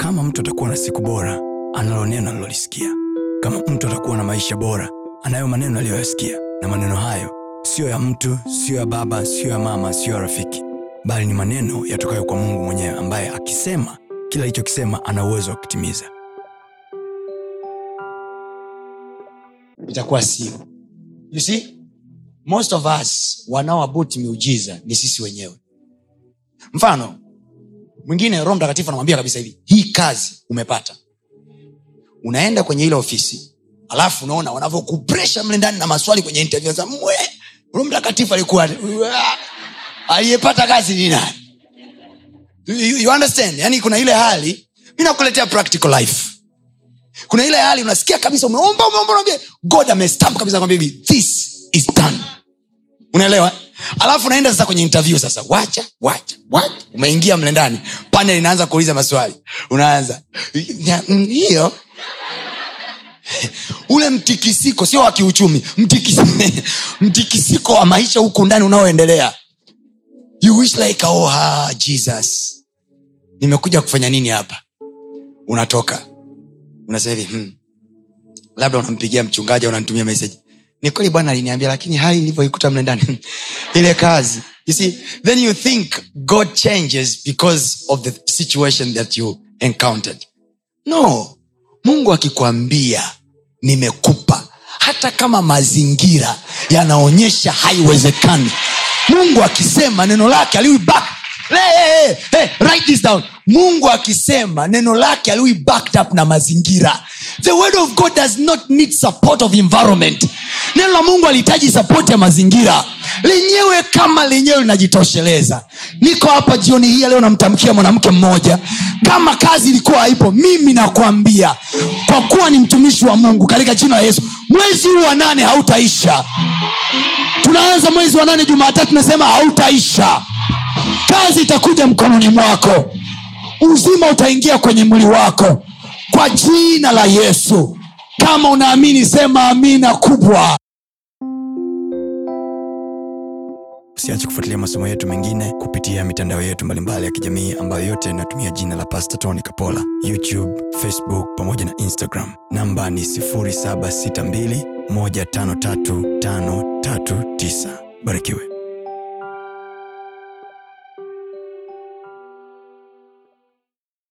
kama mtu atakuwa na siku bora analo neno alilolisikia kama mtu atakuwa na maisha bora anayo maneno aliyoyasikia. Na maneno hayo siyo ya mtu siyo ya baba siyo ya mama siyo ya rafiki. Bali ni maneno yatokayo kwa mungu mwenyewe ambaye akisema kila alichokisema ana uwezo wa kutimiza. Itakuwa sio you see most of us wanaoabuti miujiza ni sisi wenyewe. Mfano mwingine roho mtakatifu anamwambia kabisa hivi hii kazi umepata. Unaenda kwenye ile ofisi alafu unaona wanavyokupresha mle ndani na maswali kwenye interview mwe roho mtakatifu alikuwa aliyepata kazi ni nani? You, you understand? Yani kuna ile hali mi nakuletea practical life. Kuna ile hali unasikia kabisa umeomba umeomba unaambia god amestamp kabisa kwambia hivi this is done. Unaelewa alafu naenda sasa kwenye interview sasa. Wacha wacha wacha. Umeingia mle ndani. Panel inaanza kuuliza maswali. Unaanza mm, hiyo. Ule mtikisiko sio wa kiuchumi. Mtikisiko, mtikisiko wa maisha huku ndani unaoendelea. You wish like oh, ha, jesus. Nimekuja kufanya nini hapa? Unatoka. Unasema hivi hmm. labda unampigia mchungaji unanitumia message ni kweli bwana aliniambia lakini hali ilivyoikuta mle ndani ile kazi you see then you think god changes because of the situation that you encountered. No mungu akikwambia nimekupa. Hata kama mazingira yanaonyesha haiwezekani mungu akisema neno lake aliwi back? Hey, hey, hey, write this down. Mungu akisema neno lake backed up na mazingira the word of god does not need support of environment. Neno la mungu alihitaji support ya mazingira. Lenyewe kama lenyewe linajitosheleza. Niko hapa jioni hii leo namtamkia mwanamke mmoja. Kama kazi ilikuwa haipo mimi nakwambia kwa kuwa ni mtumishi wa mungu katika jina la yesu mwezi huu wa nane hautaisha. Tunaanza mwezi wa nane jumatatu nasema hautaisha. Kazi itakuja mkononi mwako. Uzima utaingia kwenye mwili wako kwa jina la yesu. Kama unaamini sema amina kubwa. Usiache kufuatilia masomo yetu mengine kupitia mitandao yetu mbalimbali ya kijamii ambayo yote inatumia jina la pasta tony kapola. Youtube facebook pamoja na instagram. Namba ni 762153539 barikiwe